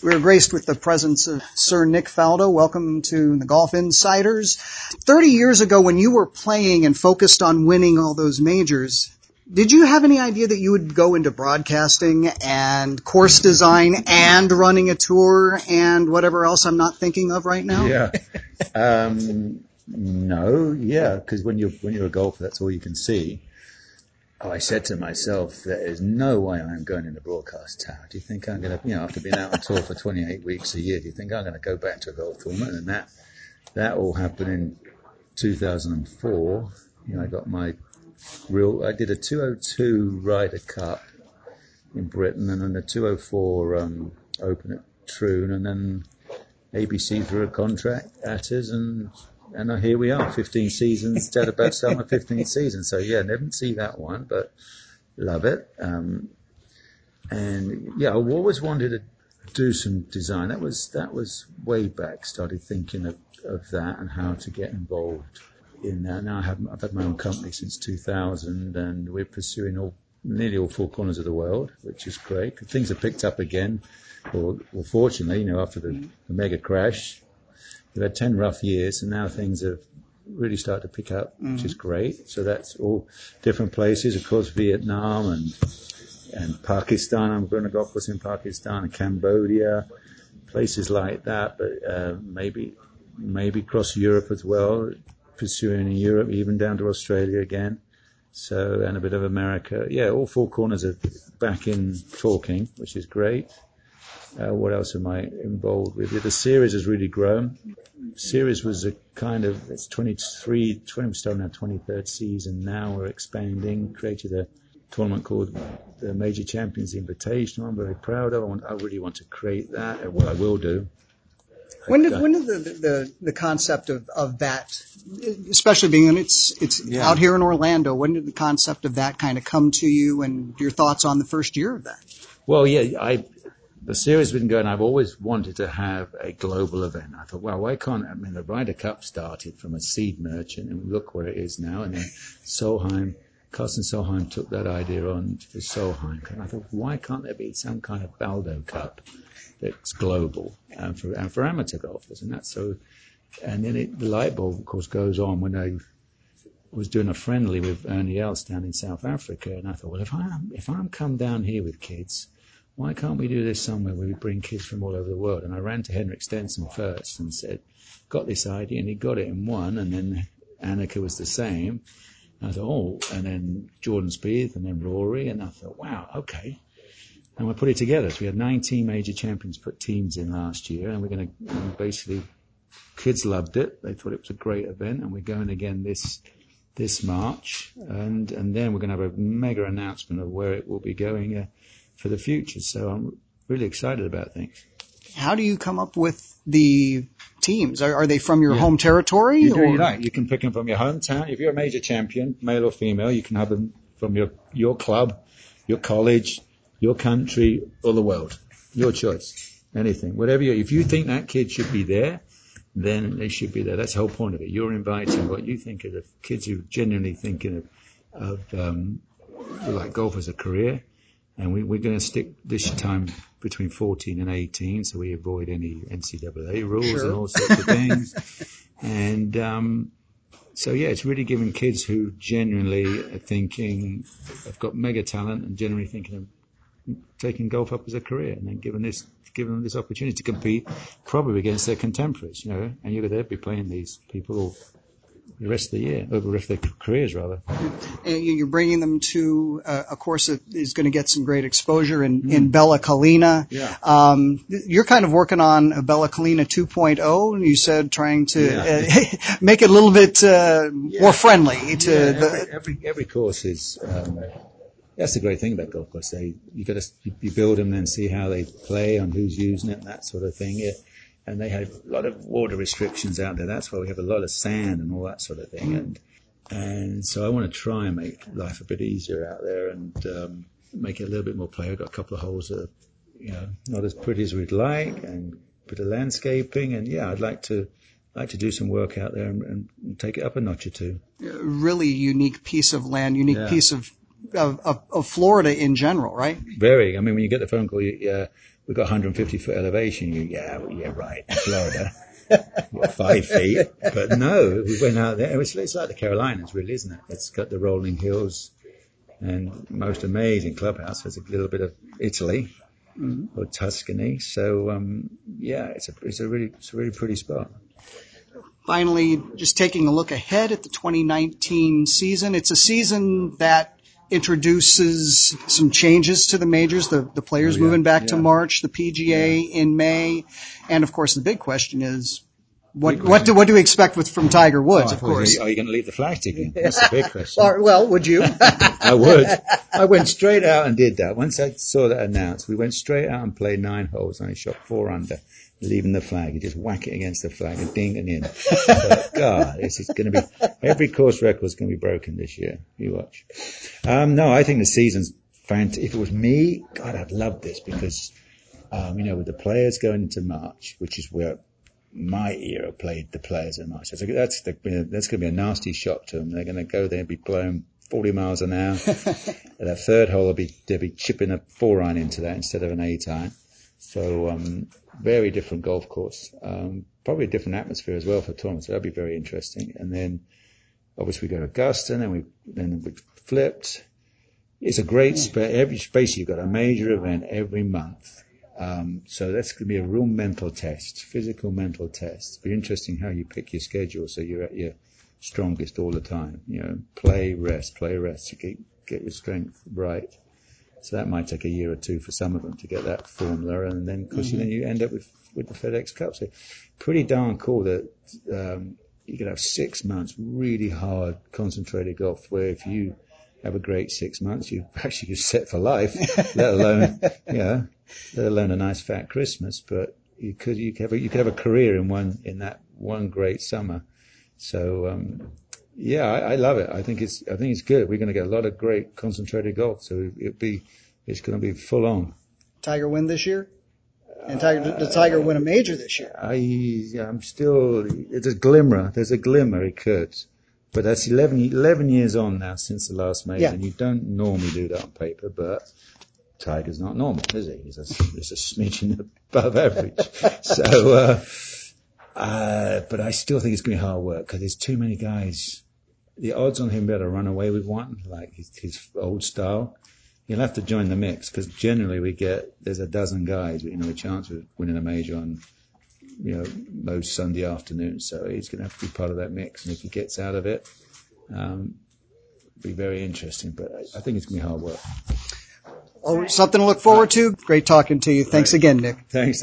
We're graced with the presence of Sir Nick Faldo. Welcome to the Golf Insiders. 30 years ago when you were playing and focused on winning all those majors, did you have any idea that you would go into broadcasting and course design and running a tour and whatever else I'm not thinking of right now? Yeah. Um, no, yeah, because when you're when you're a golfer, that's all you can see. I said to myself, there is no way I'm going in the broadcast tower. Do you think I'm going to, you know, after being out on tour for 28 weeks a year, do you think I'm going to go back to a golf tournament? And that, that all happened in 2004. You know, I got my real, I did a 202 Ryder Cup in Britain and then a 204 um, Open at Troon and then ABC threw a contract at us and and here we are, 15 seasons, dead about to start my 15th season. So yeah, never see that one, but love it. Um, and yeah, I always wanted to do some design. That was, that was way back, started thinking of, of that and how to get involved in that. Now I have, I've had my own company since 2000 and we're pursuing all, nearly all four corners of the world, which is great. Things have picked up again. Well, well fortunately, you know, after the, the mega crash, We've had 10 rough years and now things have really started to pick up, mm. which is mm-hmm. great. So that's all different places, of course, Vietnam and, and Pakistan. I'm going to golf course in Pakistan and Cambodia, places like that, but, uh, maybe, maybe across Europe as well, pursuing in Europe, even down to Australia again. So, and a bit of America. Yeah, all four corners are back in talking, which is great. Uh, what else am I involved with? The series has really grown. Series was a kind of, it's 23, 20, we're starting our 23rd season now. We're expanding, created a tournament called the Major Champions Invitational. I'm very proud of. I, want, I really want to create that, and what I will do. When did, when did the, the, the concept of, of that, especially being it's it's yeah. out here in Orlando, when did the concept of that kind of come to you, and your thoughts on the first year of that? Well, yeah, I the series has been going. I've always wanted to have a global event. I thought, well, why can't I mean the Ryder Cup started from a seed merchant, and look where it is now. And then Solheim, Karsten Solheim took that idea on for Solheim, and I thought, why can't there be some kind of Faldo Cup that's global and for and for amateur golfers? And that's so. And then it, the light bulb, of course, goes on when I was doing a friendly with Ernie Els down in South Africa, and I thought, well, if I'm if I'm come down here with kids why can't we do this somewhere where we bring kids from all over the world? And I ran to Henrik Stenson first and said, got this idea, and he got it in one, and then Annika was the same. And I thought, oh, and then Jordan Spieth, and then Rory, and I thought, wow, okay. And we put it together. So we had 19 major champions put teams in last year, and we're going to basically, kids loved it. They thought it was a great event, and we're going again this this March, and and then we're going to have a mega announcement of where it will be going. Uh, for the future. So I'm really excited about things. How do you come up with the teams? Are, are they from your yeah. home territory? You, do, right. you can pick them from your hometown. If you're a major champion, male or female, you can have them from your, your club, your college, your country, or the world. Your choice. Anything. Whatever you, if you think that kid should be there, then they should be there. That's the whole point of it. You're inviting what you think of the kids who are genuinely thinking of, of um, like golf as a career and we, are going to stick this time between 14 and 18, so we avoid any NCAA rules sure. and all sorts of things. and um, so yeah, it's really giving kids who genuinely are thinking, have got mega talent and generally thinking of taking golf up as a career, and then giving this giving them this opportunity to compete probably against their contemporaries, you know, and you're going to be playing these people the rest of the year, over the rest of their careers rather. And you're bringing them to uh, a course that is going to get some great exposure in, mm. in Bella Collina. Yeah. Um, you're kind of working on a Bella Collina 2.0. You said trying to yeah. uh, make it a little bit uh, yeah. more friendly to yeah, every, the, every, every course is. Um, that's the great thing about golf course. They you got to you build them, then see how they play, and who's using it, and that sort of thing. It, and they have a lot of water restrictions out there. That's why we have a lot of sand and all that sort of thing. And and so I want to try and make life a bit easier out there and um, make it a little bit more play. I've got a couple of holes that are, you know, not as pretty as we'd like, and a bit of landscaping. And yeah, I'd like to like to do some work out there and, and take it up a notch or two. Really unique piece of land, unique yeah. piece of, of, of, of Florida in general, right? Very. I mean, when you get the phone call, you, uh, we've got 150 foot elevation. You, yeah, well, yeah, right, Florida. what, five feet? But no, we went out there. It was, it's like the Carolinas, really, isn't it? It's got the rolling hills and most amazing clubhouse. There's a little bit of Italy mm-hmm. or Tuscany. So, um, yeah, it's a, it's a really, it's a really pretty spot. Finally, just taking a look ahead at the 2019 season. It's a season that introduces some changes to the majors, the, the players oh, yeah. moving back yeah. to March, the PGA yeah. in May, and of course the big question is what what do what do we expect with from Tiger Woods? Oh, of course, are you going to leave the flagstick in? That's the big question. well, would you? I would. I went straight out and did that. Once I saw that announced, we went straight out and played nine holes. and I shot four under, leaving the flag. You just whack it against the flag and ding and in. But God, this is going to be every course record is going to be broken this year. You watch. Um, no, I think the season's fantastic. If it was me, God, I'd love this because. Um, you know, with the players going into March, which is where my era played the players in March. So that's the, that's going to be a nasty shock to them. They're going to go there and be blown 40 miles an hour. that third hole, they'll be, they'll be chipping a four iron into that instead of an eight iron. So, um, very different golf course. Um, probably a different atmosphere as well for tournaments. So that'd be very interesting. And then obviously we go to Augusta and then we, then we flipped. It's a great space. Every space you've got a major event every month um, so that's going to be a real mental test, physical mental test. It'll be interesting how you pick your schedule so you're at your strongest all the time. You know, play, rest, play, rest to get, get your strength right. So that might take a year or two for some of them to get that formula, and then of course mm-hmm. then you end up with with the FedEx Cup. So pretty darn cool that um, you could have six months really hard concentrated golf where if you have a great six months, you actually get set for life, let alone, you know, let alone a nice fat Christmas. But you could, you could have a, you could have a career in one, in that one great summer. So, um, yeah, I, I, love it. I think it's, I think it's good. We're going to get a lot of great concentrated golf. So it'll be, it's going to be full on. Tiger win this year? And Tiger, did Tiger win a major this year? I, I'm still, it's a glimmer. There's a glimmer he could. But that's 11, 11 years on now since the last major, yeah. and you don't normally do that on paper, but Tiger's not normal, is he? He's a, he's a smidgen above average. so, uh, uh, but I still think it's going to be hard work because there's too many guys. The odds on him being able to run away with one, like his, his old style, he'll have to join the mix because generally we get, there's a dozen guys, you know, a chance of winning a major on you know, most Sunday afternoons. So he's going to have to be part of that mix. And if he gets out of it, um, it'll be very interesting. But I, I think it's going to be hard work. Oh, something to look forward to. Great talking to you. Thanks right. again, Nick. Thanks.